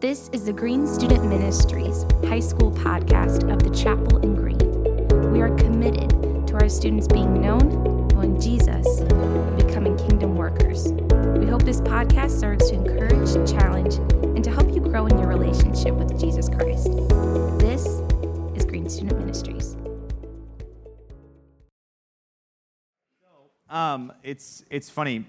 This is the Green Student Ministries high school podcast of the Chapel in Green. We are committed to our students being known, knowing Jesus, and becoming kingdom workers. We hope this podcast serves to encourage, challenge, and to help you grow in your relationship with Jesus Christ. This is Green Student Ministries. Um, it's it's funny.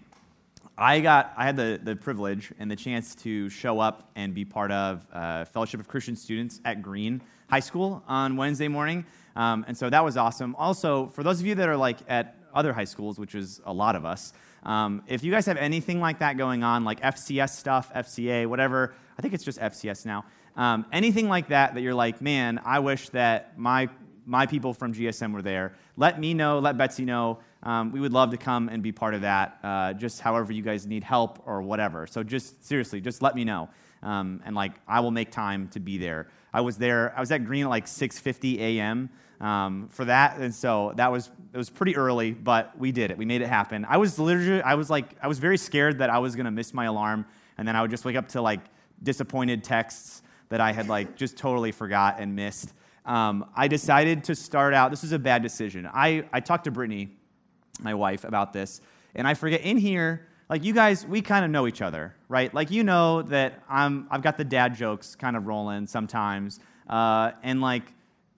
I got I had the, the privilege and the chance to show up and be part of uh, Fellowship of Christian Students at Green High School on Wednesday morning, um, and so that was awesome. Also, for those of you that are like at other high schools, which is a lot of us, um, if you guys have anything like that going on, like FCS stuff, FCA, whatever, I think it's just FCS now. Um, anything like that that you're like, man, I wish that my my people from GSM were there. Let me know. Let Betsy know um, we would love to come and be part of that, uh, just however you guys need help or whatever. So just seriously, just let me know. Um, and like, I will make time to be there. I was there, I was at Green at like 6.50 a.m. Um, for that. And so that was, it was pretty early, but we did it. We made it happen. I was literally, I was like, I was very scared that I was going to miss my alarm. And then I would just wake up to like disappointed texts that I had like just totally forgot and missed. Um, I decided to start out, this was a bad decision. I, I talked to Brittany my wife about this. And I forget in here, like you guys, we kind of know each other, right? Like you know that I'm, I've got the dad jokes kind of rolling sometimes, uh, and like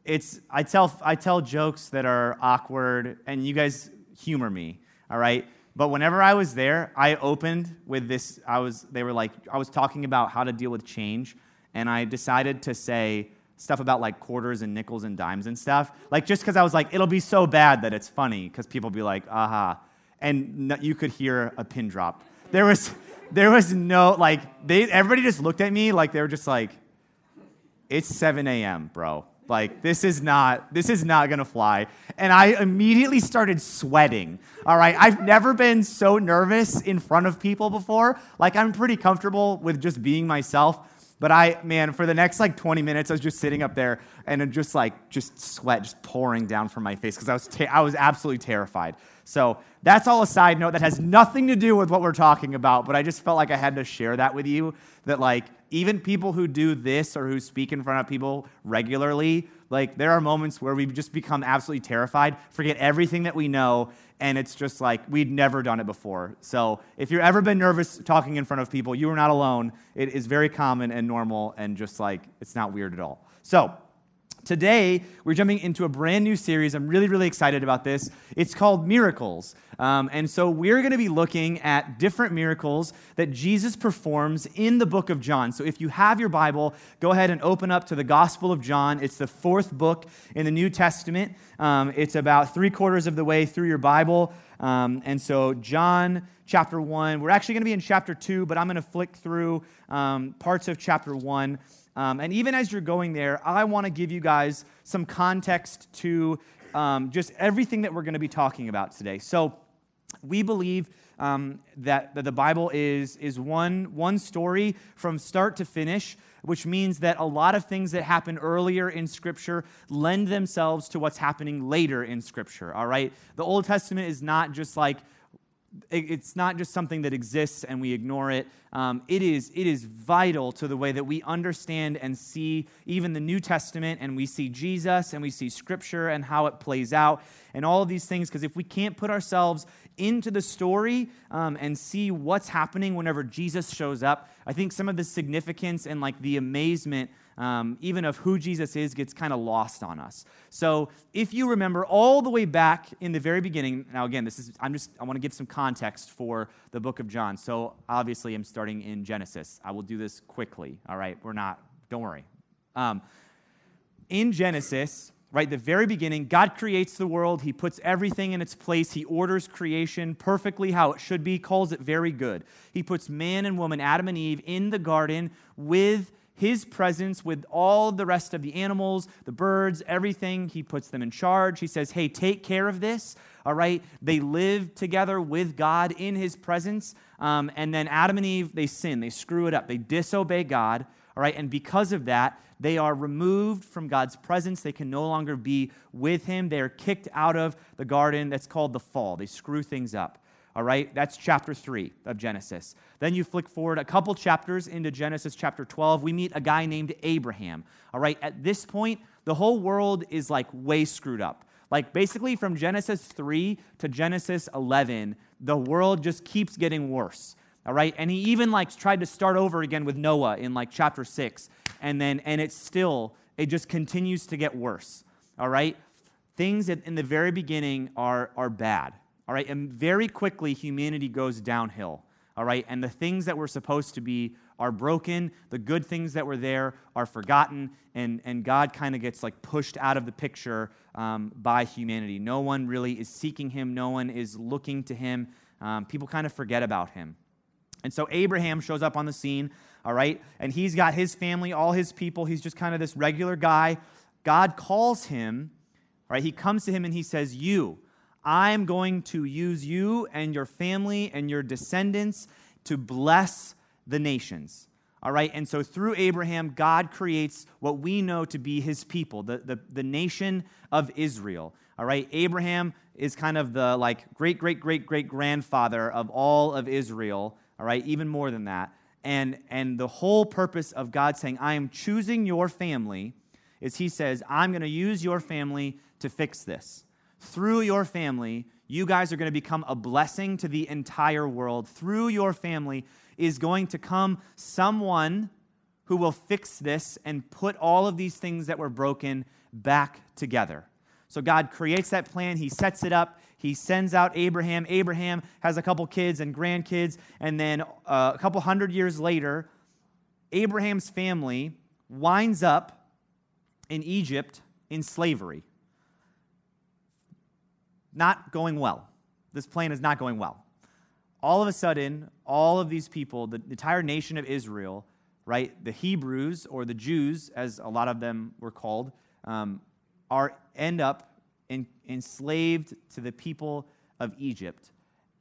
it's, I tell, I tell jokes that are awkward, and you guys humor me, all right? But whenever I was there, I opened with this. I was, they were like, I was talking about how to deal with change, and I decided to say, stuff about like quarters and nickels and dimes and stuff. Like just because I was like, it'll be so bad that it's funny because people be like, aha, and you could hear a pin drop. There was, there was no like they. Everybody just looked at me like they were just like, it's 7 a.m., bro. Like this is not this is not gonna fly. And I immediately started sweating. All right, I've never been so nervous in front of people before. Like I'm pretty comfortable with just being myself. But I, man, for the next like 20 minutes, I was just sitting up there and just like, just sweat just pouring down from my face because I was, ta- I was absolutely terrified. So that's all a side note that has nothing to do with what we're talking about, but I just felt like I had to share that with you that like, even people who do this or who speak in front of people regularly, like there are moments where we just become absolutely terrified, forget everything that we know, and it's just like we'd never done it before. So if you've ever been nervous talking in front of people, you are not alone. It is very common and normal, and just like it's not weird at all. So Today, we're jumping into a brand new series. I'm really, really excited about this. It's called Miracles. Um, and so, we're going to be looking at different miracles that Jesus performs in the book of John. So, if you have your Bible, go ahead and open up to the Gospel of John. It's the fourth book in the New Testament. Um, it's about three quarters of the way through your Bible. Um, and so, John chapter 1, we're actually going to be in chapter 2, but I'm going to flick through um, parts of chapter 1. Um, and even as you're going there, I want to give you guys some context to um, just everything that we're going to be talking about today. So, we believe um, that, that the Bible is, is one, one story from start to finish, which means that a lot of things that happen earlier in Scripture lend themselves to what's happening later in Scripture, all right? The Old Testament is not just like it's not just something that exists and we ignore it. Um, it, is, it is vital to the way that we understand and see even the New Testament and we see Jesus and we see Scripture and how it plays out and all of these things. Because if we can't put ourselves into the story um, and see what's happening whenever Jesus shows up, I think some of the significance and like the amazement um, even of who Jesus is, gets kind of lost on us. So if you remember all the way back in the very beginning, now again, this is I'm just I want to give some context for the book of John. So obviously I'm starting in Genesis. I will do this quickly. All right, we're not. Don't worry. Um, in Genesis, right, the very beginning, God creates the world. He puts everything in its place. He orders creation perfectly how it should be, calls it very good. He puts man and woman, Adam and Eve, in the garden with his presence with all the rest of the animals, the birds, everything. He puts them in charge. He says, Hey, take care of this. All right. They live together with God in his presence. Um, and then Adam and Eve, they sin, they screw it up, they disobey God. All right. And because of that, they are removed from God's presence. They can no longer be with him. They are kicked out of the garden. That's called the fall. They screw things up. All right, that's chapter 3 of Genesis. Then you flick forward a couple chapters into Genesis chapter 12. We meet a guy named Abraham. All right, at this point, the whole world is like way screwed up. Like basically from Genesis 3 to Genesis 11, the world just keeps getting worse. All right, and he even like tried to start over again with Noah in like chapter 6, and then and it's still it just continues to get worse. All right, things in the very beginning are are bad. All right, and very quickly humanity goes downhill. All right, and the things that were supposed to be are broken. The good things that were there are forgotten, and, and God kind of gets like pushed out of the picture um, by humanity. No one really is seeking him, no one is looking to him. Um, people kind of forget about him. And so Abraham shows up on the scene, all right, and he's got his family, all his people. He's just kind of this regular guy. God calls him, right? He comes to him and he says, You, I'm going to use you and your family and your descendants to bless the nations. All right, and so through Abraham, God creates what we know to be his people, the, the, the nation of Israel. All right, Abraham is kind of the like great, great, great, great grandfather of all of Israel. All right, even more than that. And, and the whole purpose of God saying, I am choosing your family, is he says, I'm going to use your family to fix this through your family, you guys are going to become a blessing to the entire world. Through your family is going to come someone who will fix this and put all of these things that were broken back together. So God creates that plan, He sets it up, He sends out Abraham. Abraham has a couple kids and grandkids, and then uh, a couple hundred years later, Abraham's family winds up in Egypt in slavery not going well. This plan is not going well. All of a sudden, all of these people, the entire nation of Israel, right, the Hebrews or the Jews, as a lot of them were called, um, are end up in, enslaved to the people of Egypt,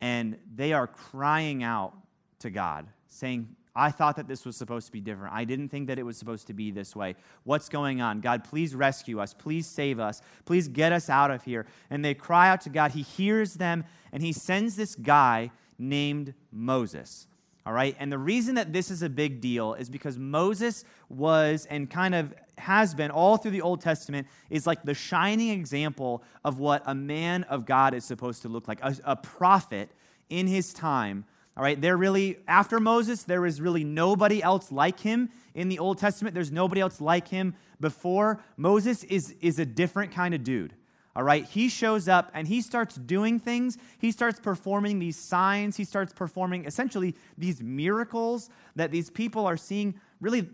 and they are crying out to God, saying, I thought that this was supposed to be different. I didn't think that it was supposed to be this way. What's going on? God, please rescue us. Please save us. Please get us out of here. And they cry out to God. He hears them, and he sends this guy named Moses. All right? And the reason that this is a big deal is because Moses was and kind of has been all through the Old Testament is like the shining example of what a man of God is supposed to look like, a, a prophet in his time all right, there really, after Moses, there is really nobody else like him in the Old Testament. There's nobody else like him before. Moses is, is a different kind of dude. All right, he shows up and he starts doing things. He starts performing these signs. He starts performing essentially these miracles that these people are seeing. Really,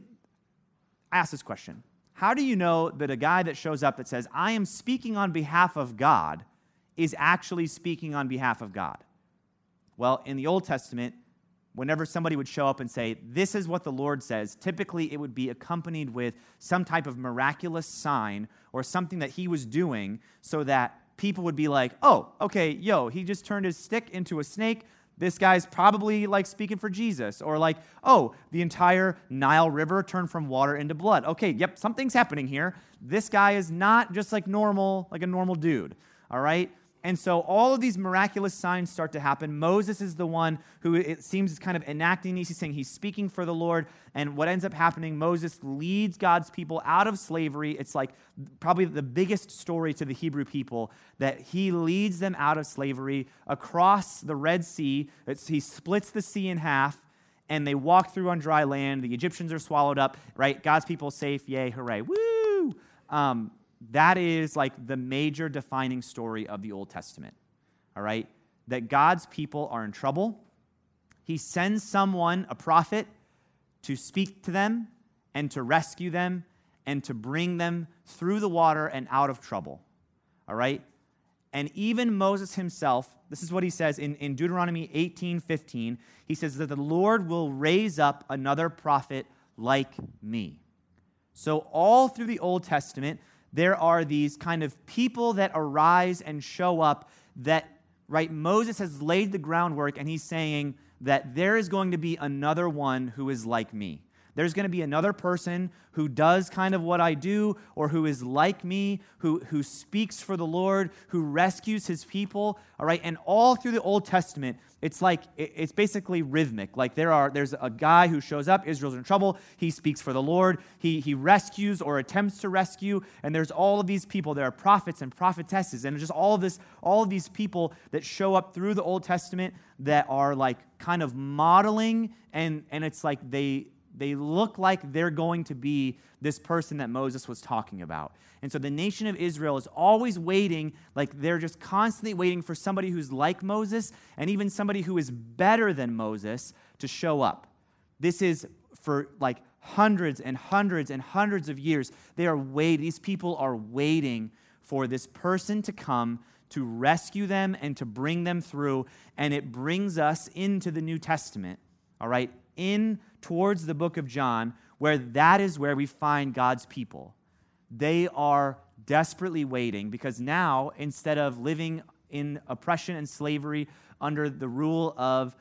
ask this question How do you know that a guy that shows up that says, I am speaking on behalf of God, is actually speaking on behalf of God? Well, in the Old Testament, whenever somebody would show up and say, This is what the Lord says, typically it would be accompanied with some type of miraculous sign or something that he was doing so that people would be like, Oh, okay, yo, he just turned his stick into a snake. This guy's probably like speaking for Jesus. Or like, Oh, the entire Nile River turned from water into blood. Okay, yep, something's happening here. This guy is not just like normal, like a normal dude. All right? And so all of these miraculous signs start to happen. Moses is the one who it seems is kind of enacting these. He's saying he's speaking for the Lord. And what ends up happening, Moses leads God's people out of slavery. It's like probably the biggest story to the Hebrew people that he leads them out of slavery across the Red Sea. It's, he splits the sea in half and they walk through on dry land. The Egyptians are swallowed up, right? God's people safe. Yay, hooray. Woo! Um, that is like the major defining story of the Old Testament. All right? That God's people are in trouble. He sends someone, a prophet, to speak to them and to rescue them and to bring them through the water and out of trouble. All right? And even Moses himself, this is what he says in, in Deuteronomy 18 15. He says that the Lord will raise up another prophet like me. So, all through the Old Testament, there are these kind of people that arise and show up that, right, Moses has laid the groundwork and he's saying that there is going to be another one who is like me. There's going to be another person who does kind of what I do, or who is like me, who, who speaks for the Lord, who rescues his people. All right. And all through the Old Testament, it's like it's basically rhythmic. Like there are there's a guy who shows up, Israel's in trouble, he speaks for the Lord, he he rescues or attempts to rescue, and there's all of these people. There are prophets and prophetesses, and just all of this, all of these people that show up through the Old Testament that are like kind of modeling, and and it's like they they look like they're going to be this person that Moses was talking about. And so the nation of Israel is always waiting, like they're just constantly waiting for somebody who's like Moses and even somebody who is better than Moses to show up. This is for like hundreds and hundreds and hundreds of years. They are waiting, these people are waiting for this person to come to rescue them and to bring them through. And it brings us into the New Testament, all right, in towards the book of John, where that is where we find God's people. They are desperately waiting because now, instead of living in oppression and slavery under the rule of,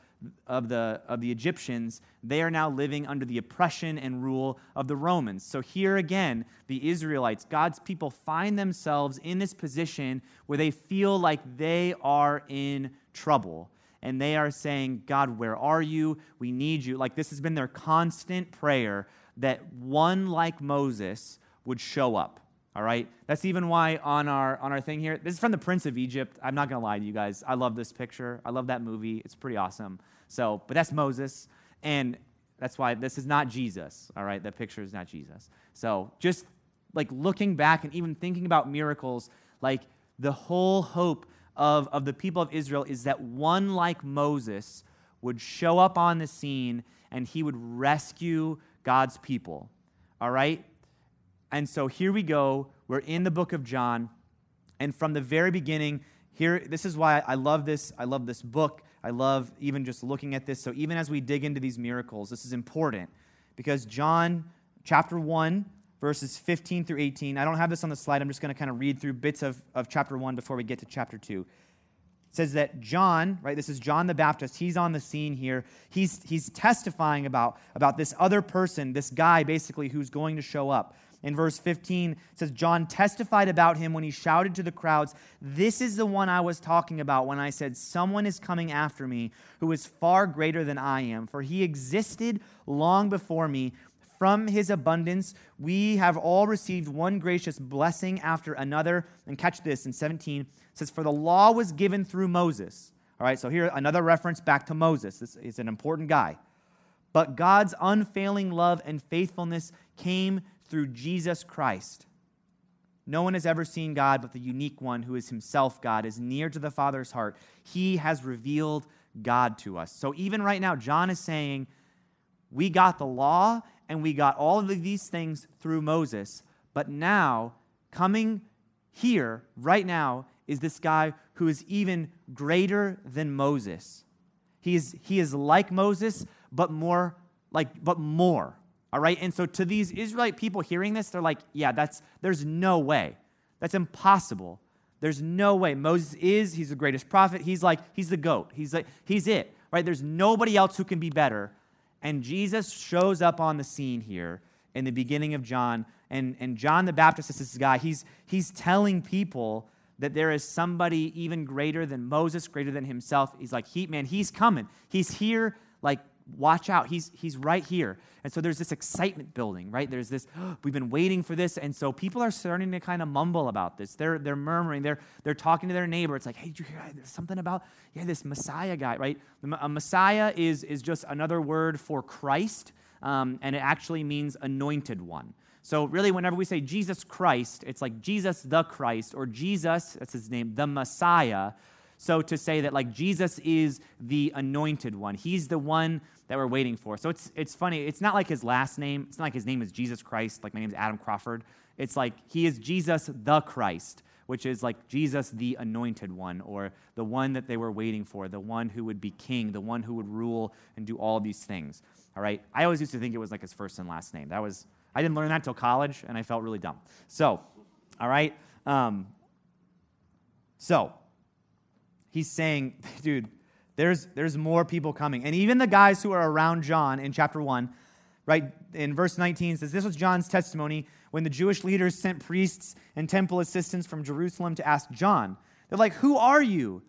of, the, of the Egyptians, they are now living under the oppression and rule of the Romans. So, here again, the Israelites, God's people, find themselves in this position where they feel like they are in trouble and they are saying, God, where are you? We need you. Like this has been their constant prayer that one like Moses would show up. All right? That's even why on our on our thing here, this is from the Prince of Egypt. I'm not gonna lie to you guys. I love this picture. I love that movie. It's pretty awesome. So, but that's Moses. And that's why this is not Jesus. All right, that picture is not Jesus. So just like looking back and even thinking about miracles, like the whole hope of, of the people of Israel is that one like Moses would show up on the scene and he would rescue God's people. All right? And so here we go. We're in the book of John. And from the very beginning, here, this is why I love this. I love this book. I love even just looking at this. So even as we dig into these miracles, this is important because John chapter 1, verses 15 through 18. I don't have this on the slide. I'm just going to kind of read through bits of, of chapter 1 before we get to chapter 2. It says that John, right, this is John the Baptist, he's on the scene here. He's, he's testifying about, about this other person, this guy basically who's going to show up. In verse 15, it says, John testified about him when he shouted to the crowds, This is the one I was talking about when I said, Someone is coming after me who is far greater than I am, for he existed long before me from his abundance, we have all received one gracious blessing after another. And catch this in 17, it says, For the law was given through Moses. All right, so here another reference back to Moses. This is an important guy. But God's unfailing love and faithfulness came through Jesus Christ. No one has ever seen God but the unique one who is himself God, is near to the Father's heart. He has revealed God to us. So even right now, John is saying, We got the law and we got all of these things through Moses. But now, coming here, right now, is this guy who is even greater than Moses. He is, he is like Moses, but more, like, but more. All right? And so to these Israelite people hearing this, they're like, yeah, that's there's no way. That's impossible. There's no way. Moses is, he's the greatest prophet. He's like, he's the goat. He's like, he's it. Right? There's nobody else who can be better. And Jesus shows up on the scene here in the beginning of John. And, and John the Baptist is this guy. He's, he's telling people that there is somebody even greater than Moses, greater than himself. He's like, he, man, he's coming. He's here, like, watch out. He's, he's right here. And so there's this excitement building, right? There's this, oh, we've been waiting for this. And so people are starting to kind of mumble about this. They're, they're murmuring. They're, they're talking to their neighbor. It's like, hey, did you hear something about, yeah, this Messiah guy, right? A Messiah is, is just another word for Christ, um, and it actually means anointed one. So, really, whenever we say Jesus Christ, it's like Jesus the Christ or Jesus, that's his name, the Messiah. So, to say that like Jesus is the anointed one, he's the one that we're waiting for. So it's, it's funny. It's not like his last name. It's not like his name is Jesus Christ, like my name is Adam Crawford. It's like he is Jesus the Christ, which is like Jesus the anointed one, or the one that they were waiting for, the one who would be king, the one who would rule and do all these things. All right? I always used to think it was like his first and last name. That was, I didn't learn that until college, and I felt really dumb. So, all right? Um, so, he's saying, dude, there's, there's more people coming. And even the guys who are around John in chapter 1, right? In verse 19 says, This was John's testimony when the Jewish leaders sent priests and temple assistants from Jerusalem to ask John. They're like, Who are you?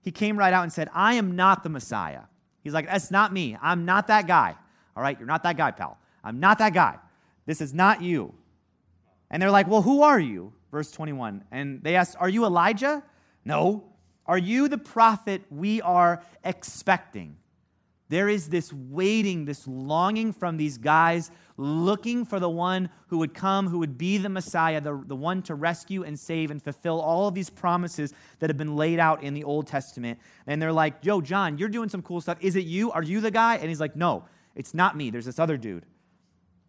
He came right out and said, I am not the Messiah. He's like, That's not me. I'm not that guy. All right, you're not that guy, pal. I'm not that guy. This is not you. And they're like, Well, who are you? Verse 21. And they asked, Are you Elijah? No. Are you the prophet we are expecting? There is this waiting, this longing from these guys looking for the one who would come, who would be the Messiah, the, the one to rescue and save and fulfill all of these promises that have been laid out in the Old Testament. And they're like, Yo, John, you're doing some cool stuff. Is it you? Are you the guy? And he's like, No, it's not me. There's this other dude.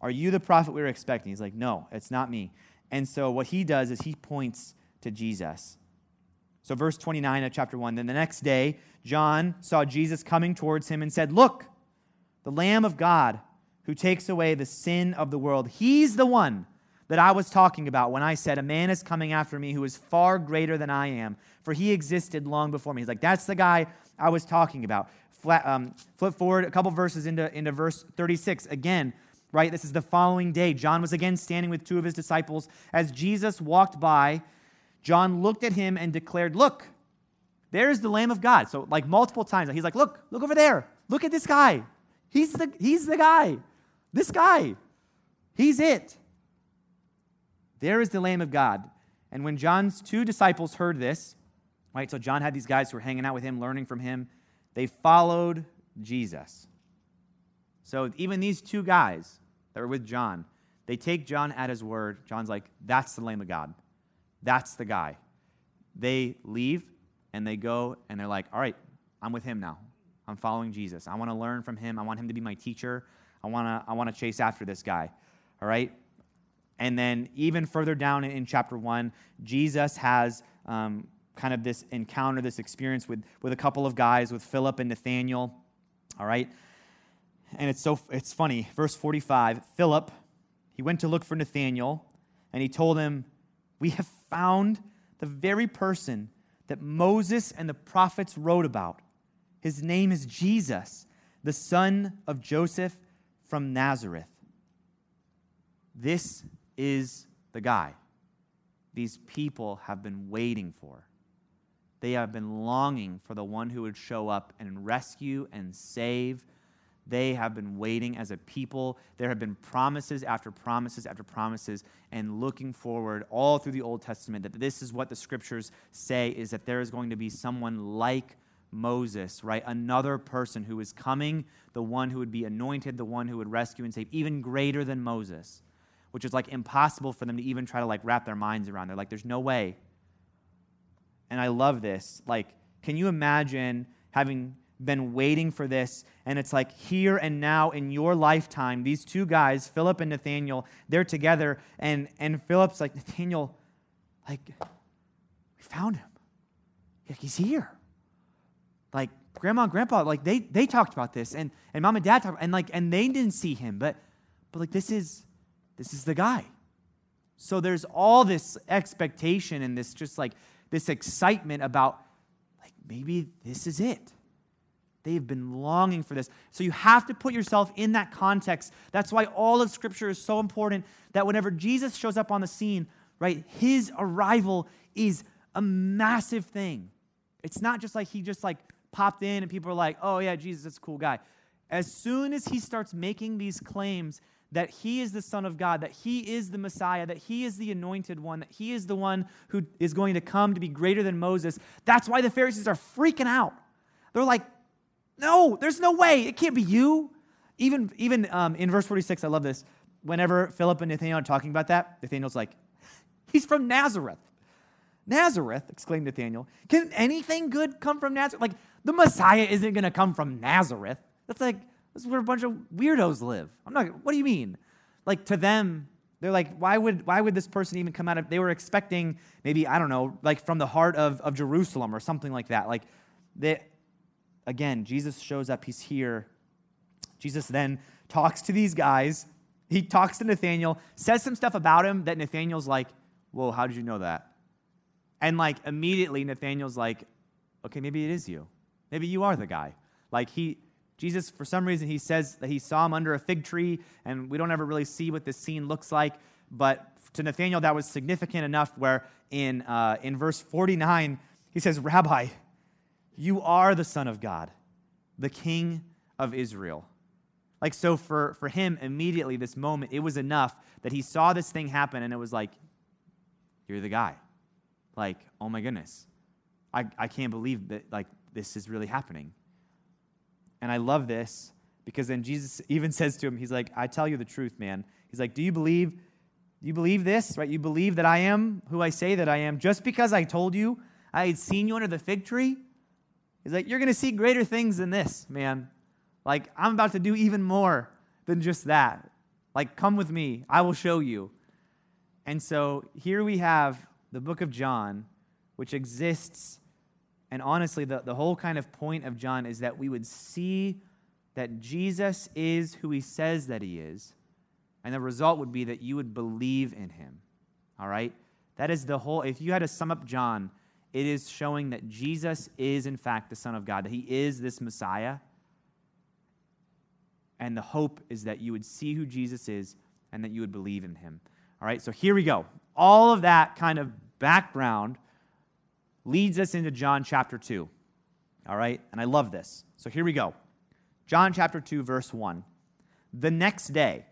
Are you the prophet we were expecting? He's like, No, it's not me. And so what he does is he points to Jesus. So, verse 29 of chapter 1 Then the next day, John saw Jesus coming towards him and said, Look, the Lamb of God who takes away the sin of the world. He's the one that I was talking about when I said, A man is coming after me who is far greater than I am, for he existed long before me. He's like, That's the guy I was talking about. Flat, um, flip forward a couple verses into, into verse 36. Again, right? This is the following day. John was again standing with two of his disciples. As Jesus walked by, John looked at him and declared, Look, there's the Lamb of God. So, like multiple times, he's like, Look, look over there. Look at this guy. He's the, he's the guy. This guy. He's it. There is the Lamb of God. And when John's two disciples heard this, right, so John had these guys who were hanging out with him, learning from him, they followed Jesus. So even these two guys that were with John, they take John at his word. John's like, that's the Lamb of God. That's the guy. They leave and they go and they're like, all right, I'm with him now. I'm following Jesus. I want to learn from him. I want him to be my teacher. I want to I want to chase after this guy. All right? And then even further down in, chapter 1, Jesus has um, kind of this encounter, this experience with, with a couple of guys, with Philip and Nathaniel. All right? And it's so it's funny. Verse 45, Philip, he went to look for Nathaniel, and he told him, We have found the very person that Moses and the prophets wrote about. His name is Jesus, the son of Joseph from Nazareth. This is the guy these people have been waiting for. They have been longing for the one who would show up and rescue and save they have been waiting as a people. There have been promises after promises after promises, and looking forward all through the Old Testament that this is what the scriptures say is that there is going to be someone like Moses, right? Another person who is coming, the one who would be anointed, the one who would rescue and save, even greater than Moses, which is like impossible for them to even try to like wrap their minds around. They're like, there's no way. And I love this. Like, can you imagine having been waiting for this. And it's like here and now in your lifetime, these two guys, Philip and Nathaniel, they're together. And, and Philip's like, Nathaniel, like, we found him. Like, he's here. Like, grandma and grandpa, like, they, they talked about this. And, and mom and dad talked, and like, and they didn't see him. But, but like, this is, this is the guy. So there's all this expectation and this just like, this excitement about, like, maybe this is it. They've been longing for this. So you have to put yourself in that context. That's why all of Scripture is so important that whenever Jesus shows up on the scene, right, his arrival is a massive thing. It's not just like he just like popped in and people are like, oh yeah, Jesus, is a cool guy. As soon as he starts making these claims that he is the Son of God, that he is the Messiah, that he is the anointed one, that he is the one who is going to come to be greater than Moses, that's why the Pharisees are freaking out. They're like, no, there's no way. It can't be you. Even, even um, in verse 46, I love this. Whenever Philip and Nathaniel are talking about that, Nathaniel's like, he's from Nazareth. Nazareth, exclaimed Nathaniel. Can anything good come from Nazareth? Like, the Messiah isn't going to come from Nazareth. That's like, this is where a bunch of weirdos live. I'm not, what do you mean? Like, to them, they're like, why would, why would this person even come out of, they were expecting maybe, I don't know, like from the heart of, of Jerusalem or something like that. Like, they, again, Jesus shows up, he's here. Jesus then talks to these guys. He talks to Nathaniel, says some stuff about him that Nathaniel's like, Whoa, how did you know that? And like immediately, Nathaniel's like, Okay, maybe it is you. Maybe you are the guy. Like he, Jesus, for some reason, he says that he saw him under a fig tree, and we don't ever really see what this scene looks like. But to Nathanael, that was significant enough where in, uh, in verse 49, he says, Rabbi, you are the Son of God, the King of Israel. Like, so for, for him, immediately, this moment, it was enough that he saw this thing happen, and it was like, you're the guy. Like, oh my goodness. I, I can't believe that, like, this is really happening. And I love this because then Jesus even says to him, He's like, I tell you the truth, man. He's like, Do you believe? Do you believe this? Right? You believe that I am who I say that I am just because I told you I had seen you under the fig tree? He's like, You're going to see greater things than this, man. Like, I'm about to do even more than just that. Like, come with me. I will show you. And so here we have the book of John, which exists. And honestly, the, the whole kind of point of John is that we would see that Jesus is who he says that he is. And the result would be that you would believe in him. All right? That is the whole, if you had to sum up John, it is showing that Jesus is, in fact, the Son of God, that he is this Messiah. And the hope is that you would see who Jesus is and that you would believe in him. All right, so here we go. All of that kind of background leads us into John chapter 2. All right, and I love this. So here we go. John chapter 2, verse 1. The next day,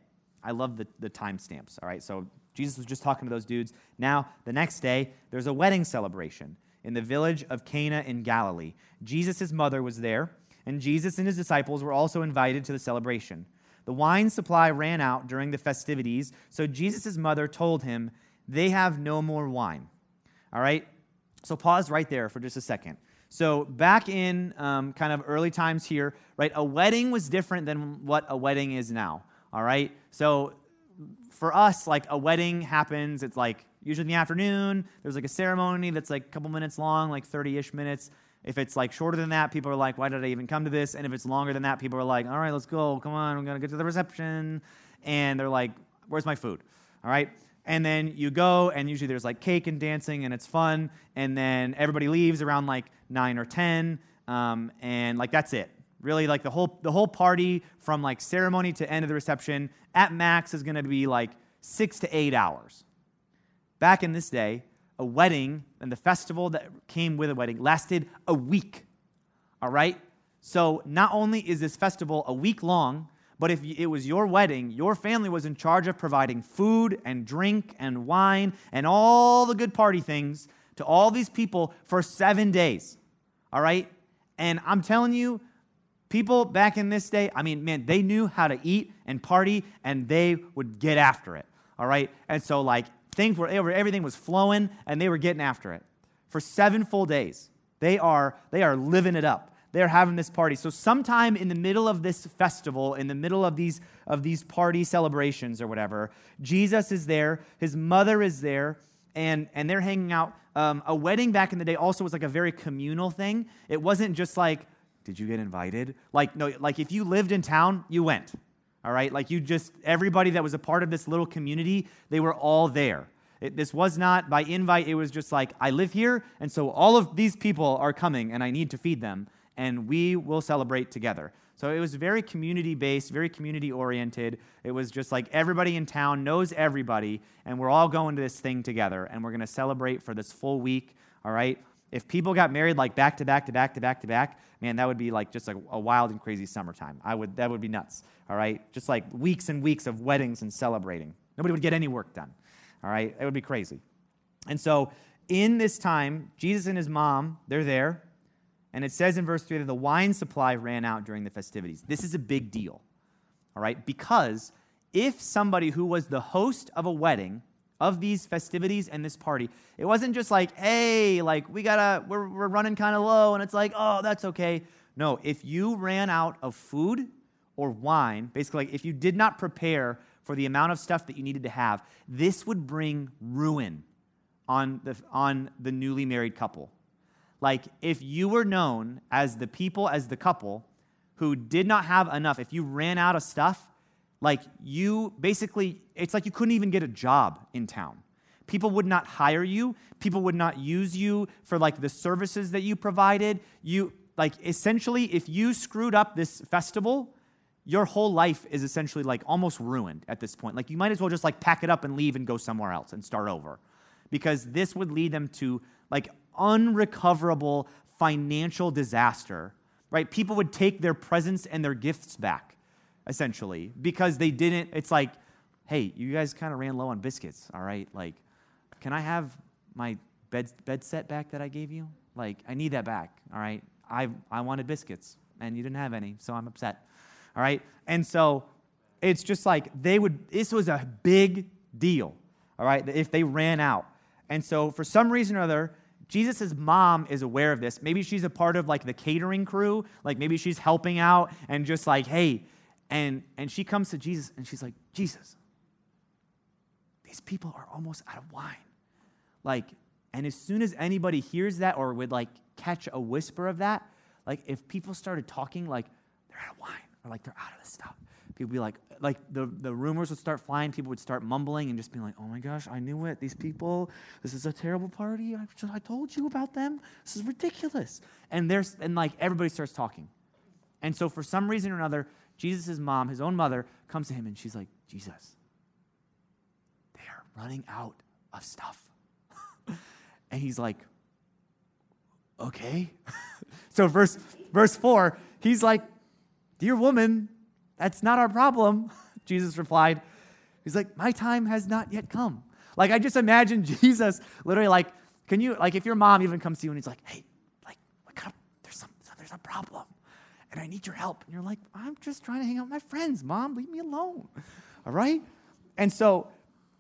I love the, the timestamps. All right, so Jesus was just talking to those dudes. Now, the next day, there's a wedding celebration in the village of Cana in Galilee. Jesus' mother was there, and Jesus and his disciples were also invited to the celebration. The wine supply ran out during the festivities, so Jesus' mother told him, They have no more wine. All right? So pause right there for just a second. So, back in um, kind of early times here, right, a wedding was different than what a wedding is now. All right? So, for us, like a wedding happens, it's like usually in the afternoon. There's like a ceremony that's like a couple minutes long, like 30 ish minutes. If it's like shorter than that, people are like, why did I even come to this? And if it's longer than that, people are like, all right, let's go. Come on, we're going to get to the reception. And they're like, where's my food? All right. And then you go, and usually there's like cake and dancing, and it's fun. And then everybody leaves around like nine or 10. Um, and like that's it. Really, like the whole, the whole party from like ceremony to end of the reception at max is going to be like six to eight hours. Back in this day, a wedding and the festival that came with a wedding lasted a week. All right? So not only is this festival a week long, but if it was your wedding, your family was in charge of providing food and drink and wine and all the good party things to all these people for seven days. All right? And I'm telling you, people back in this day, I mean, man, they knew how to eat and party and they would get after it. All right? And so, like, Things were, everything was flowing and they were getting after it. For seven full days, they are, they are living it up. They're having this party. So sometime in the middle of this festival, in the middle of these, of these party celebrations or whatever, Jesus is there, his mother is there, and, and they're hanging out. Um, a wedding back in the day also was like a very communal thing. It wasn't just like, did you get invited? Like, no, like if you lived in town, you went all right? Like you just, everybody that was a part of this little community, they were all there. It, this was not by invite, it was just like, I live here, and so all of these people are coming, and I need to feed them, and we will celebrate together. So it was very community based, very community oriented. It was just like everybody in town knows everybody, and we're all going to this thing together, and we're going to celebrate for this full week, all right? If people got married like back to back to back to back to back, man, that would be like just a, a, wild and crazy summertime. I would, that would be nuts, all right? Just like weeks and weeks of weddings and celebrating. Nobody would get any work done, all right? It would be crazy. And so in this time, Jesus and his mom, they're there. And it says in verse 3 that the wine supply ran out during the festivities. This is a big deal, all right? Because if somebody who was the host of a wedding of these festivities and this party. It wasn't just like, hey, like we gotta, we're, we're running kind of low, and it's like, oh, that's okay. No, if you ran out of food or wine, basically, like if you did not prepare for the amount of stuff that you needed to have, this would bring ruin on the, on the newly married couple. Like if you were known as the people, as the couple who did not have enough, if you ran out of stuff, like you basically, it's like you couldn't even get a job in town. People would not hire you. People would not use you for like the services that you provided. You, like essentially, if you screwed up this festival, your whole life is essentially like almost ruined at this point. Like you might as well just like pack it up and leave and go somewhere else and start over. Because this would lead them to like unrecoverable financial disaster, right? People would take their presents and their gifts back, essentially, because they didn't. It's like, hey, you guys kind of ran low on biscuits, all right? Like, can I have my bed, bed set back that I gave you? Like, I need that back, all right? I, I wanted biscuits, and you didn't have any, so I'm upset, all right? And so it's just like they would, this was a big deal, all right, if they ran out. And so for some reason or other, Jesus' mom is aware of this. Maybe she's a part of like the catering crew, like maybe she's helping out and just like, hey, and and she comes to Jesus and she's like, Jesus, these people are almost out of wine. Like, and as soon as anybody hears that or would like catch a whisper of that, like if people started talking like they're out of wine or like they're out of this stuff, people would be like, like the, the rumors would start flying. People would start mumbling and just being like, oh my gosh, I knew it. These people, this is a terrible party. I, I told you about them. This is ridiculous. And there's, and like everybody starts talking. And so for some reason or another, Jesus' mom, his own mother, comes to him and she's like, Jesus, they are running out of stuff. and he's like, okay. so verse verse 4, he's like, Dear woman, that's not our problem. Jesus replied, He's like, My time has not yet come. Like, I just imagine Jesus literally like, Can you, like, if your mom even comes to you and he's like, Hey, like, up, there's, some, there's a problem and I need your help. And you're like, I'm just trying to hang out with my friends, mom, leave me alone. All right? And so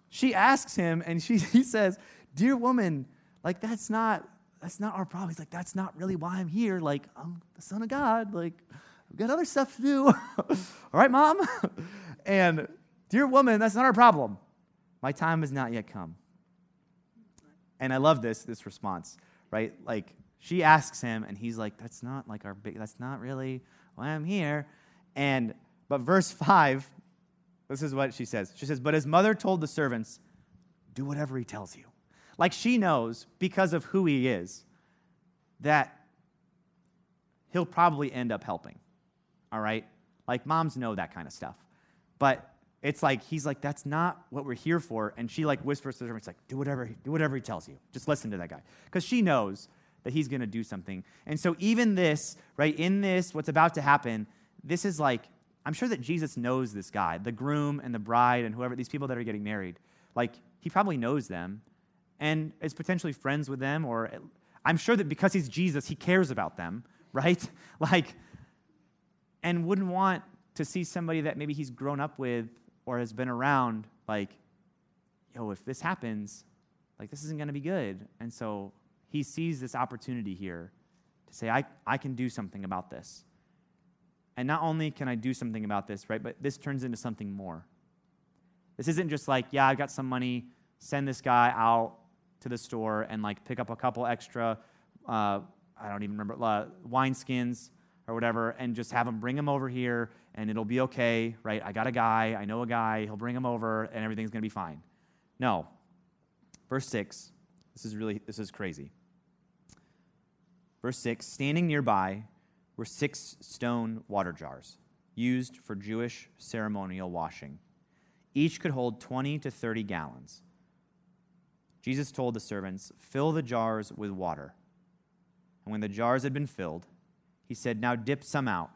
she asks him, and she, he says, Dear woman, like, that's not. That's not our problem. He's like, that's not really why I'm here. Like, I'm the son of God. Like, I've got other stuff to do. All right, mom? and dear woman, that's not our problem. My time has not yet come. And I love this, this response, right? Like she asks him, and he's like, That's not like our big, that's not really why I'm here. And but verse 5, this is what she says. She says, But his mother told the servants, Do whatever he tells you. Like she knows, because of who he is, that he'll probably end up helping all right? Like moms know that kind of stuff. But it's like he's like that's not what we're here for and she like whispers to her it's like do whatever do whatever he tells you just listen to that guy because she knows that he's going to do something. And so even this right in this what's about to happen this is like i'm sure that jesus knows this guy the groom and the bride and whoever these people that are getting married. Like he probably knows them and is potentially friends with them or i'm sure that because he's jesus he cares about them right? Like and wouldn't want to see somebody that maybe he's grown up with or has been around like, yo, if this happens, like this isn't going to be good. And so he sees this opportunity here to say, I, I can do something about this. And not only can I do something about this, right, but this turns into something more. This isn't just like, yeah, I've got some money, send this guy out to the store and like pick up a couple extra, uh, I don't even remember, uh, wine skins or whatever and just have him bring him over here and it'll be okay, right? I got a guy, I know a guy, he'll bring him over and everything's to be fine. No. Verse 6. This is really this is crazy. Verse 6, standing nearby were six stone water jars used for Jewish ceremonial washing. Each could hold 20 to 30 gallons. Jesus told the servants, "Fill the jars with water." And when the jars had been filled, he said, Now dip some out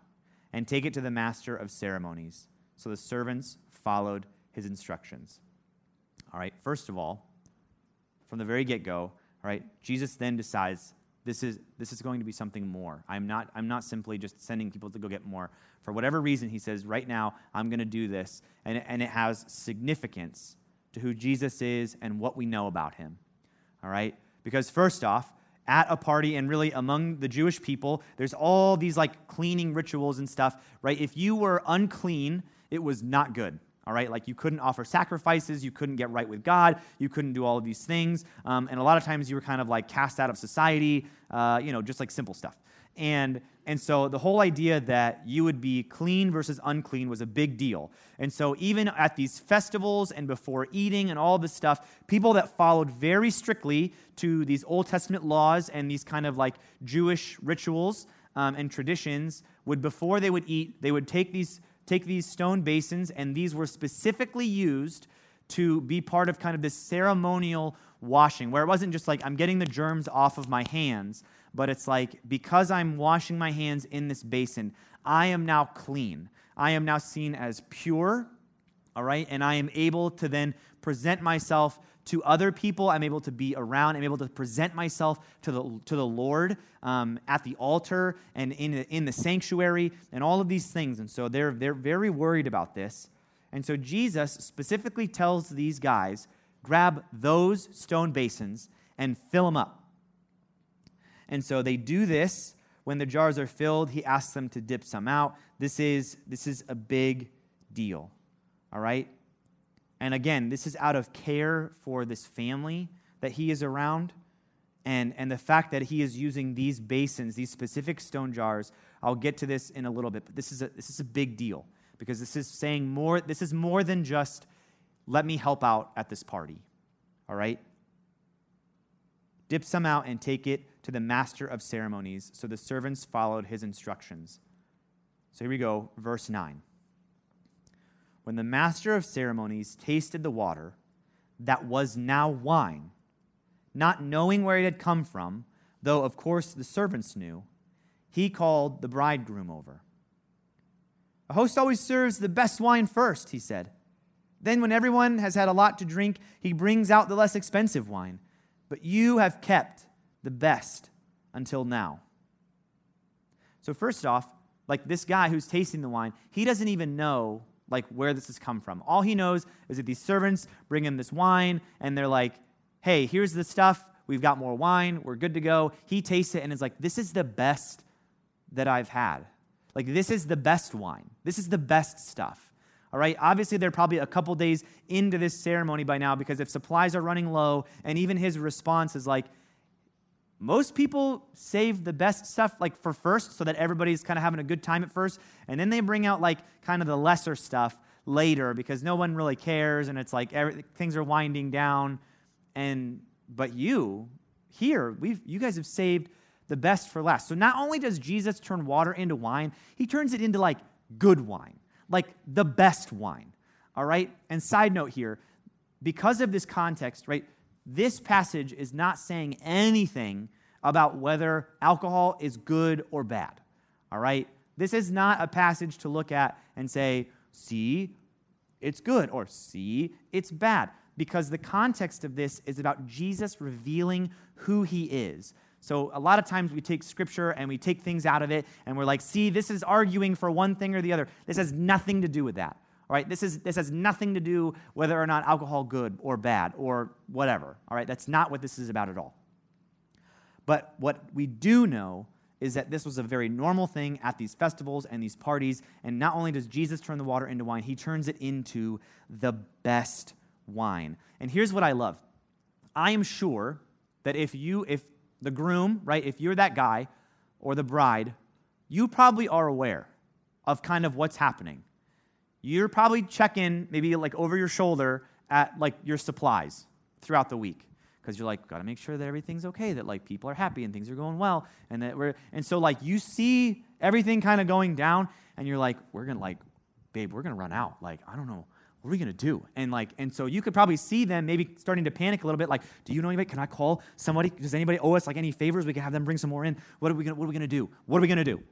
and take it to the master of ceremonies. So the servants followed his instructions. All right, first of all, from the very get go, all right, Jesus then decides this is, this is going to be something more. I'm not, I'm not simply just sending people to go get more. For whatever reason, he says, right now, I'm going to do this. And, and it has significance to who Jesus is and what we know about him. All right? Because first off, at a party and really among the Jewish people, there's all these like cleaning rituals and stuff, right? If you were unclean, it was not good. All right, like you couldn't offer sacrifices, you couldn't get right with God, you couldn't do all of these things, um, and a lot of times you were kind of like cast out of society, uh, you know, just like simple stuff. And, and so the whole idea that you would be clean versus unclean was a big deal. And so even at these festivals and before eating and all this stuff, people that followed very strictly to these Old Testament laws and these kind of like Jewish rituals, um, and traditions would, before they would eat, they would take these, take these stone basins, and these were specifically used to be part of kind of this ceremonial washing, where it wasn't just like I'm getting the germs off of my hands, but it's like because I'm washing my hands in this basin, I am now clean. I am now seen as pure, all right? And I am able to then present myself to other people. I'm able to be around. I'm able to present myself to the, to the Lord um, at the altar and in, in the sanctuary and all of these things. And so they're, they're very worried about this. And so Jesus specifically tells these guys grab those stone basins and fill them up. And so they do this. When the jars are filled, he asks them to dip some out. This is, this is a big deal. All right? And again, this is out of care for this family that he is around. And, and the fact that he is using these basins, these specific stone jars, I'll get to this in a little bit, but this is a, this is a big deal because this is saying more, this is more than just let me help out at this party. All right? Dip some out and take it to the master of ceremonies. So the servants followed his instructions. So here we go, verse 9. When the master of ceremonies tasted the water that was now wine, not knowing where it had come from, though of course the servants knew, he called the bridegroom over. A host always serves the best wine first, he said. Then, when everyone has had a lot to drink, he brings out the less expensive wine. But you have kept the best until now. So, first off, like this guy who's tasting the wine, he doesn't even know like where this has come from. All he knows is that these servants bring him this wine and they're like, "Hey, here's the stuff. We've got more wine. We're good to go." He tastes it and is like, "This is the best that I've had." Like, this is the best wine. This is the best stuff. All right, obviously, they're probably a couple days into this ceremony by now because if supplies are running low, and even his response is like, most people save the best stuff like for first so that everybody's kind of having a good time at first and then they bring out like kind of the lesser stuff later because no one really cares and it's like every, things are winding down and but you here we've you guys have saved the best for last. So not only does Jesus turn water into wine, he turns it into like good wine, like the best wine. All right? And side note here, because of this context, right, this passage is not saying anything about whether alcohol is good or bad. All right? This is not a passage to look at and say, see, it's good, or see, it's bad. Because the context of this is about Jesus revealing who he is. So a lot of times we take scripture and we take things out of it and we're like, see, this is arguing for one thing or the other. This has nothing to do with that. All right, this, is, this has nothing to do whether or not alcohol good or bad or whatever. All right, that's not what this is about at all. But what we do know is that this was a very normal thing at these festivals and these parties. And not only does Jesus turn the water into wine, he turns it into the best wine. And here's what I love I am sure that if you, if the groom, right, if you're that guy or the bride, you probably are aware of kind of what's happening. You're probably checking maybe like over your shoulder at like your supplies throughout the week because you're like got to make sure that everything's okay that like people are happy and things are going well and that we're and so like you see everything kind of going down and you're like we're gonna like babe we're gonna run out like i don't know what are we going to do? And like, and so you could probably see them maybe starting to panic a little bit. Like, do you know anybody? Can I call somebody? Does anybody owe us like any favors? We can have them bring some more in. What are we gonna What are we going to do? What are we going to do?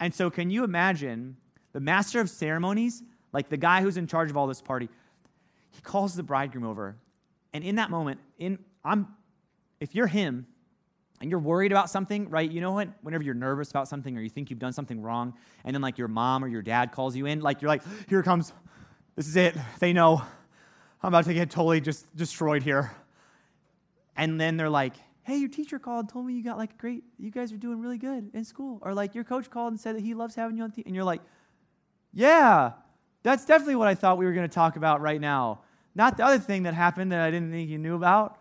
And so, can you imagine the master of ceremonies, like the guy who's in charge of all this party? He calls the bridegroom over, and in that moment, in I'm, if you're him, and you're worried about something, right? You know what? Whenever you're nervous about something or you think you've done something wrong, and then like your mom or your dad calls you in, like you're like, here comes this is it. They know I'm about to get totally just destroyed here. And then they're like, hey, your teacher called and told me you got like great, you guys are doing really good in school. Or like your coach called and said that he loves having you on the. And you're like, yeah, that's definitely what I thought we were going to talk about right now. Not the other thing that happened that I didn't think you knew about.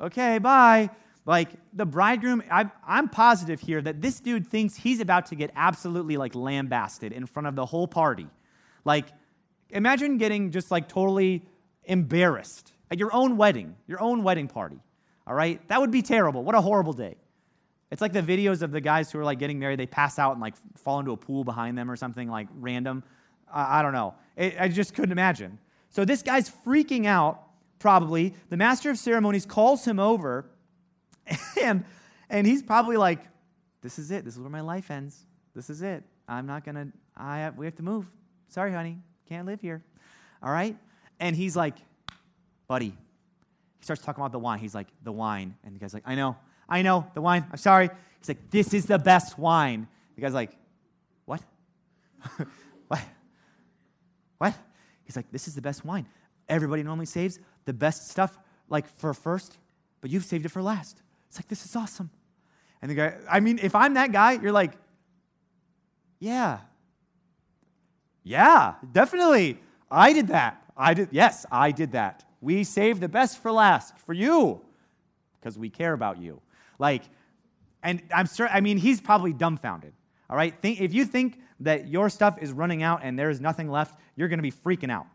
Okay, bye. Like the bridegroom, I, I'm positive here that this dude thinks he's about to get absolutely like lambasted in front of the whole party. Like, Imagine getting just like totally embarrassed at your own wedding, your own wedding party. All right? That would be terrible. What a horrible day. It's like the videos of the guys who are like getting married, they pass out and like fall into a pool behind them or something like random. I, I don't know. It, I just couldn't imagine. So this guy's freaking out, probably. The master of ceremonies calls him over, and, and he's probably like, This is it. This is where my life ends. This is it. I'm not going to, I have, we have to move. Sorry, honey. Can't live here. All right? And he's like, Buddy. He starts talking about the wine. He's like, The wine. And the guy's like, I know. I know. The wine. I'm sorry. He's like, This is the best wine. The guy's like, What? what? What? He's like, This is the best wine. Everybody normally saves the best stuff like for first, but you've saved it for last. It's like, This is awesome. And the guy, I mean, if I'm that guy, you're like, Yeah. Yeah, definitely. I did that. I did, yes, I did that. We saved the best for last for you because we care about you. Like, and I'm sure, I mean, he's probably dumbfounded. All right? Think, if you think that your stuff is running out and there is nothing left, you're going to be freaking out.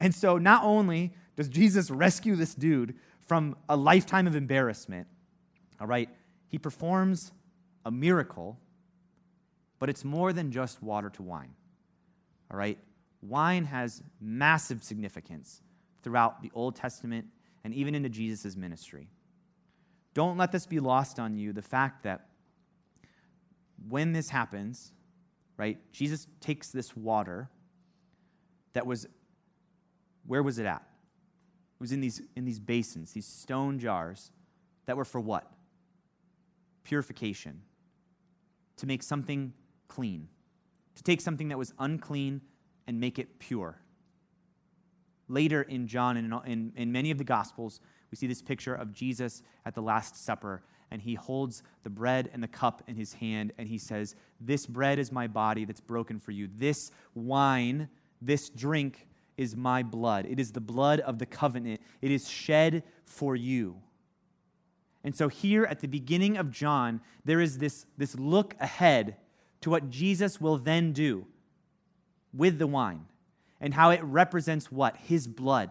And so, not only does Jesus rescue this dude from a lifetime of embarrassment, all right, he performs a miracle, but it's more than just water to wine. All right? Wine has massive significance throughout the Old Testament and even into Jesus' ministry. Don't let this be lost on you the fact that when this happens, right, Jesus takes this water that was, where was it at? It was in these, in these basins, these stone jars that were for what? Purification. To make something clean. To take something that was unclean and make it pure. Later in John and in, in, in many of the Gospels, we see this picture of Jesus at the Last Supper, and he holds the bread and the cup in his hand, and he says, This bread is my body that's broken for you. This wine, this drink, is my blood. It is the blood of the covenant. It is shed for you. And so, here at the beginning of John, there is this, this look ahead to what Jesus will then do with the wine and how it represents what? His blood.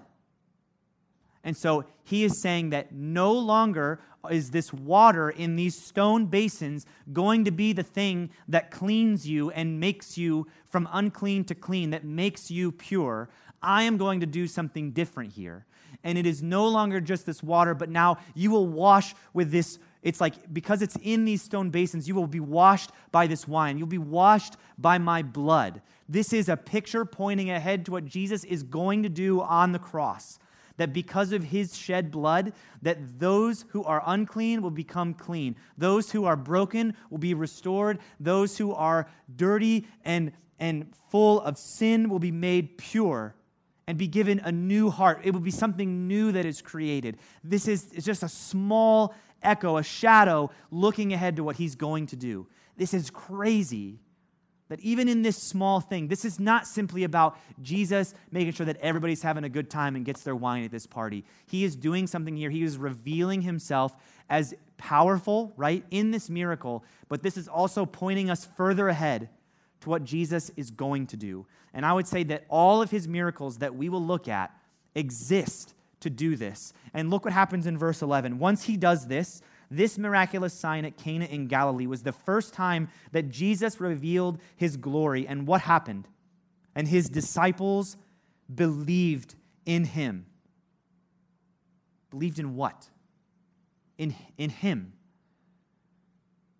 And so he is saying that no longer is this water in these stone basins going to be the thing that cleans you and makes you from unclean to clean, that makes you pure. I am going to do something different here. And it is no longer just this water, but now you will wash with this. It's like because it's in these stone basins, you will be washed by this wine. You'll be washed by my blood. This is a picture pointing ahead to what Jesus is going to do on the cross that because of his shed blood that those who are unclean will become clean. Those who are broken will be restored. Those who are dirty and and full of sin will be made pure and be given a new heart. It will be something new that is created. This is, just a small echo a shadow looking ahead to what he's going to do. This is crazy that even in this small thing, this is not simply about Jesus making sure that everybody's having a good time and gets their wine at this party. He is doing something here. He is revealing himself as powerful, right, in this miracle, but this is also pointing us further ahead to what Jesus is going to do. And I would say that all of his miracles that we will look at exist to do this. And look what happens in verse 11. Once he does this, this miraculous sign at Cana in Galilee was the first time that Jesus revealed his glory. And what happened? And his disciples believed in him. Believed in what? In, in him.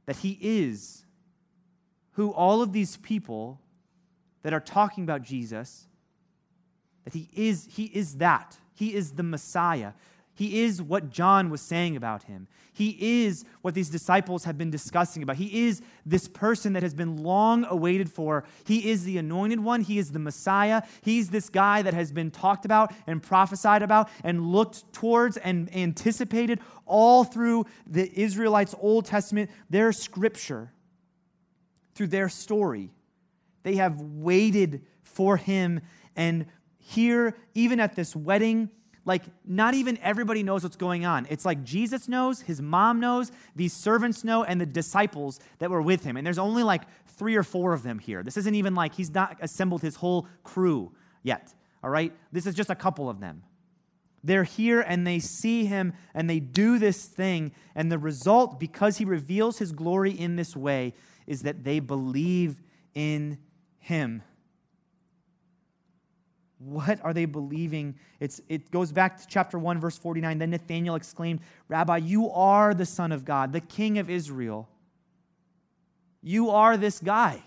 That he is who all of these people that are talking about Jesus, that he is, he is that. He is the Messiah. He is what John was saying about him. He is what these disciples have been discussing about. He is this person that has been long awaited for. He is the anointed one. He is the Messiah. He's this guy that has been talked about and prophesied about and looked towards and anticipated all through the Israelites' Old Testament, their scripture, through their story. They have waited for him. And here, even at this wedding, like not even everybody knows what's going on. It's like Jesus knows, his mom knows, these servants know, and the disciples that were with him. And there's only like three or four of them here. This isn't even like he's not assembled his whole crew yet. All right? This is just a couple of them. They're here and they see him and they do this thing. And the result, because he reveals his glory in this way, is that they believe in him. What are they believing? It's, it goes back to chapter 1, verse 49. Then Nathanael exclaimed, Rabbi, you are the Son of God, the King of Israel. You are this guy.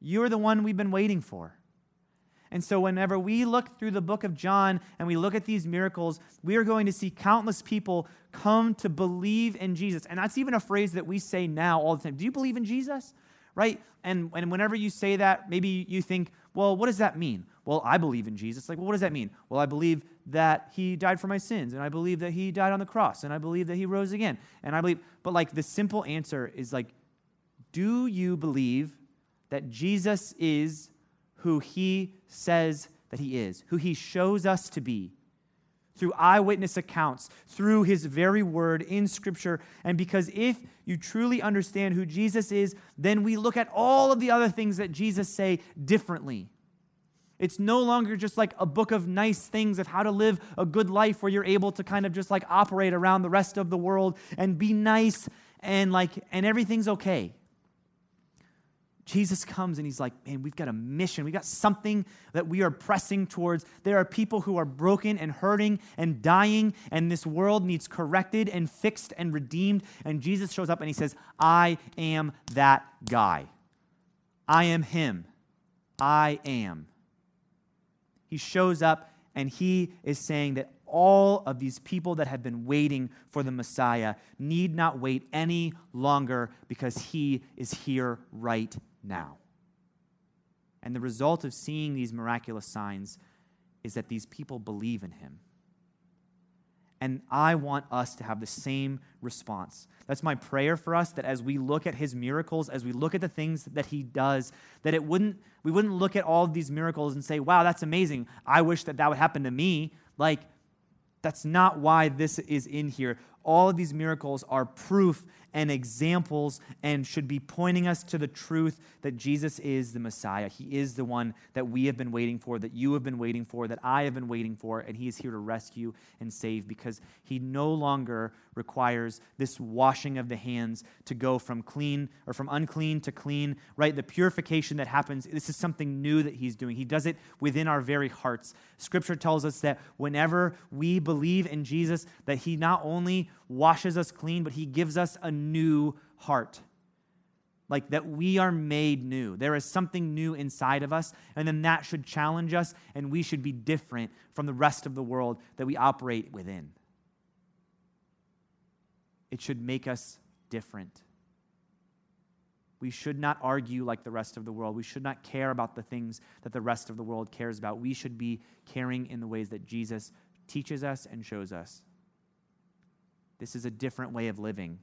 You're the one we've been waiting for. And so, whenever we look through the book of John and we look at these miracles, we are going to see countless people come to believe in Jesus. And that's even a phrase that we say now all the time. Do you believe in Jesus? Right? And, and whenever you say that, maybe you think, well, what does that mean? Well, I believe in Jesus. Like, well, what does that mean? Well, I believe that he died for my sins, and I believe that he died on the cross, and I believe that he rose again. And I believe, but like the simple answer is like, do you believe that Jesus is who he says that he is, who he shows us to be? Through eyewitness accounts, through his very word in Scripture. And because if you truly understand who Jesus is, then we look at all of the other things that Jesus say differently. It's no longer just like a book of nice things of how to live a good life where you're able to kind of just like operate around the rest of the world and be nice and like and everything's okay. Jesus comes and he's like, man, we've got a mission. We've got something that we are pressing towards. There are people who are broken and hurting and dying, and this world needs corrected and fixed and redeemed. And Jesus shows up and he says, I am that guy. I am him. I am. He shows up and he is saying that all of these people that have been waiting for the Messiah need not wait any longer because he is here right now. And the result of seeing these miraculous signs is that these people believe in him. And I want us to have the same response. That's my prayer for us that as we look at his miracles, as we look at the things that he does, that it wouldn't we wouldn't look at all of these miracles and say, "Wow, that's amazing. I wish that that would happen to me." Like that's not why this is in here. All of these miracles are proof and examples and should be pointing us to the truth that Jesus is the Messiah. He is the one that we have been waiting for, that you have been waiting for, that I have been waiting for, and He is here to rescue and save because He no longer requires this washing of the hands to go from clean or from unclean to clean, right? The purification that happens, this is something new that He's doing. He does it within our very hearts. Scripture tells us that whenever we believe in Jesus, that He not only washes us clean, but He gives us a new heart. Like that we are made new. There is something new inside of us, and then that should challenge us, and we should be different from the rest of the world that we operate within. It should make us different. We should not argue like the rest of the world. We should not care about the things that the rest of the world cares about. We should be caring in the ways that Jesus teaches us and shows us. This is a different way of living.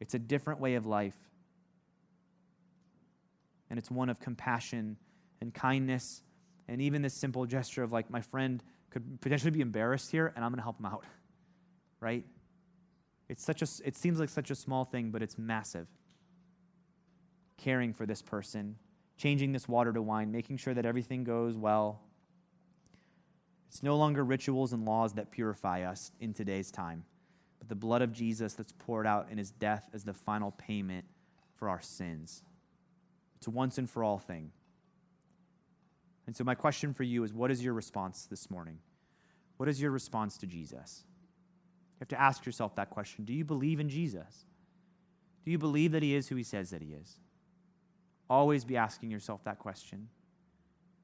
It's a different way of life. And it's one of compassion and kindness and even this simple gesture of like my friend could potentially be embarrassed here and I'm going to help him out. Right? It's such a it seems like such a small thing but it's massive. Caring for this person, changing this water to wine, making sure that everything goes well. It's no longer rituals and laws that purify us in today's time but the blood of Jesus that's poured out in his death as the final payment for our sins. It's a once and for all thing. And so, my question for you is what is your response this morning? What is your response to Jesus? You have to ask yourself that question Do you believe in Jesus? Do you believe that he is who he says that he is? Always be asking yourself that question.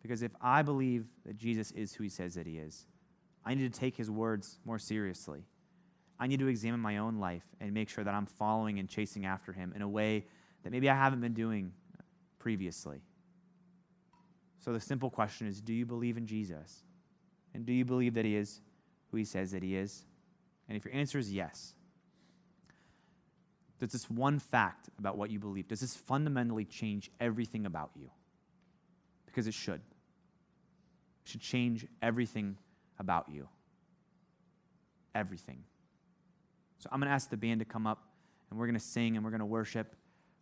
Because if I believe that Jesus is who he says that he is, I need to take his words more seriously. I need to examine my own life and make sure that I'm following and chasing after him in a way that maybe I haven't been doing previously. So the simple question is do you believe in Jesus? And do you believe that he is who he says that he is? And if your answer is yes, does this one fact about what you believe, does this fundamentally change everything about you? Because it should. It should change everything about you. Everything. So I'm going to ask the band to come up and we're going to sing and we're going to worship.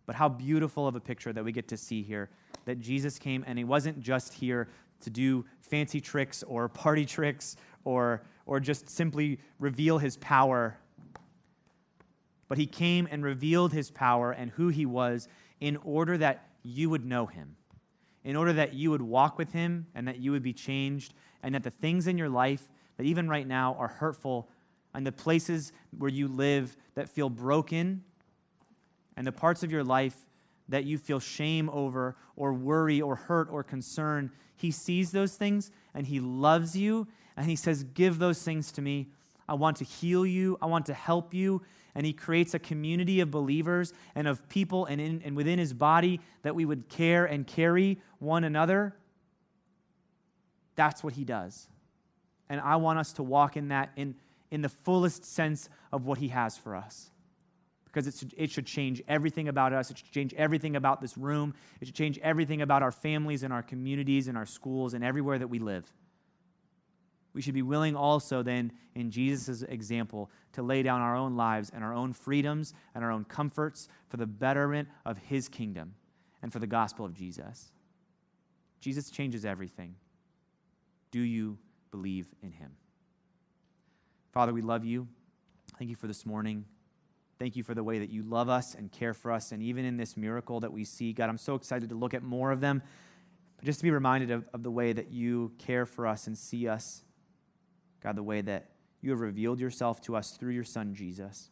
But how beautiful of a picture that we get to see here that Jesus came and he wasn't just here to do fancy tricks or party tricks or, or just simply reveal his power. But he came and revealed his power and who he was in order that you would know him, in order that you would walk with him and that you would be changed, and that the things in your life that even right now are hurtful and the places where you live that feel broken and the parts of your life that you feel shame over or worry or hurt or concern, He sees those things and He loves you and He says, Give those things to me. I want to heal you, I want to help you. And He creates a community of believers and of people and, in, and within His body that we would care and carry one another. That's what He does. And I want us to walk in that in, in the fullest sense of what He has for us because it should, it should change everything about us. It should change everything about this room. It should change everything about our families and our communities and our schools and everywhere that we live. We should be willing also, then, in Jesus' example, to lay down our own lives and our own freedoms and our own comforts for the betterment of His kingdom and for the gospel of Jesus. Jesus changes everything. Do you believe in Him? Father, we love you. Thank you for this morning. Thank you for the way that you love us and care for us. And even in this miracle that we see, God, I'm so excited to look at more of them. But just to be reminded of, of the way that you care for us and see us. God, the way that you have revealed yourself to us through your Son, Jesus.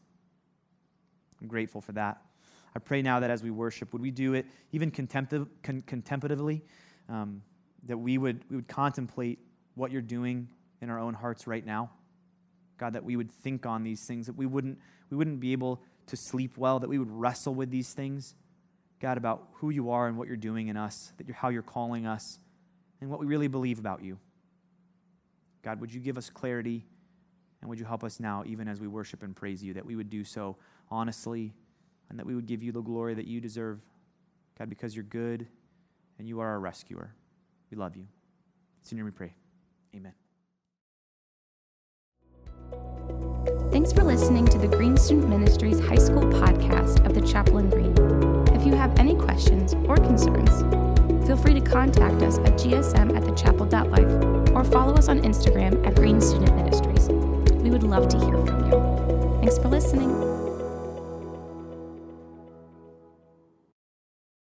I'm grateful for that. I pray now that as we worship, would we do it even contemptiv- con- contemplatively? Um, that we would, we would contemplate what you're doing in our own hearts right now. God, that we would think on these things, that we wouldn't we wouldn't be able to sleep well, that we would wrestle with these things. God, about who you are and what you're doing in us, that you're, how you're calling us, and what we really believe about you. God, would you give us clarity, and would you help us now, even as we worship and praise you, that we would do so honestly, and that we would give you the glory that you deserve, God, because you're good and you are our rescuer. We love you. It's in your name we pray. Amen. Listening to the Green Student Ministries High School podcast of the Chapel in Green. If you have any questions or concerns, feel free to contact us at gsm at thechapel.life or follow us on Instagram at Green Student Ministries. We would love to hear from you. Thanks for listening.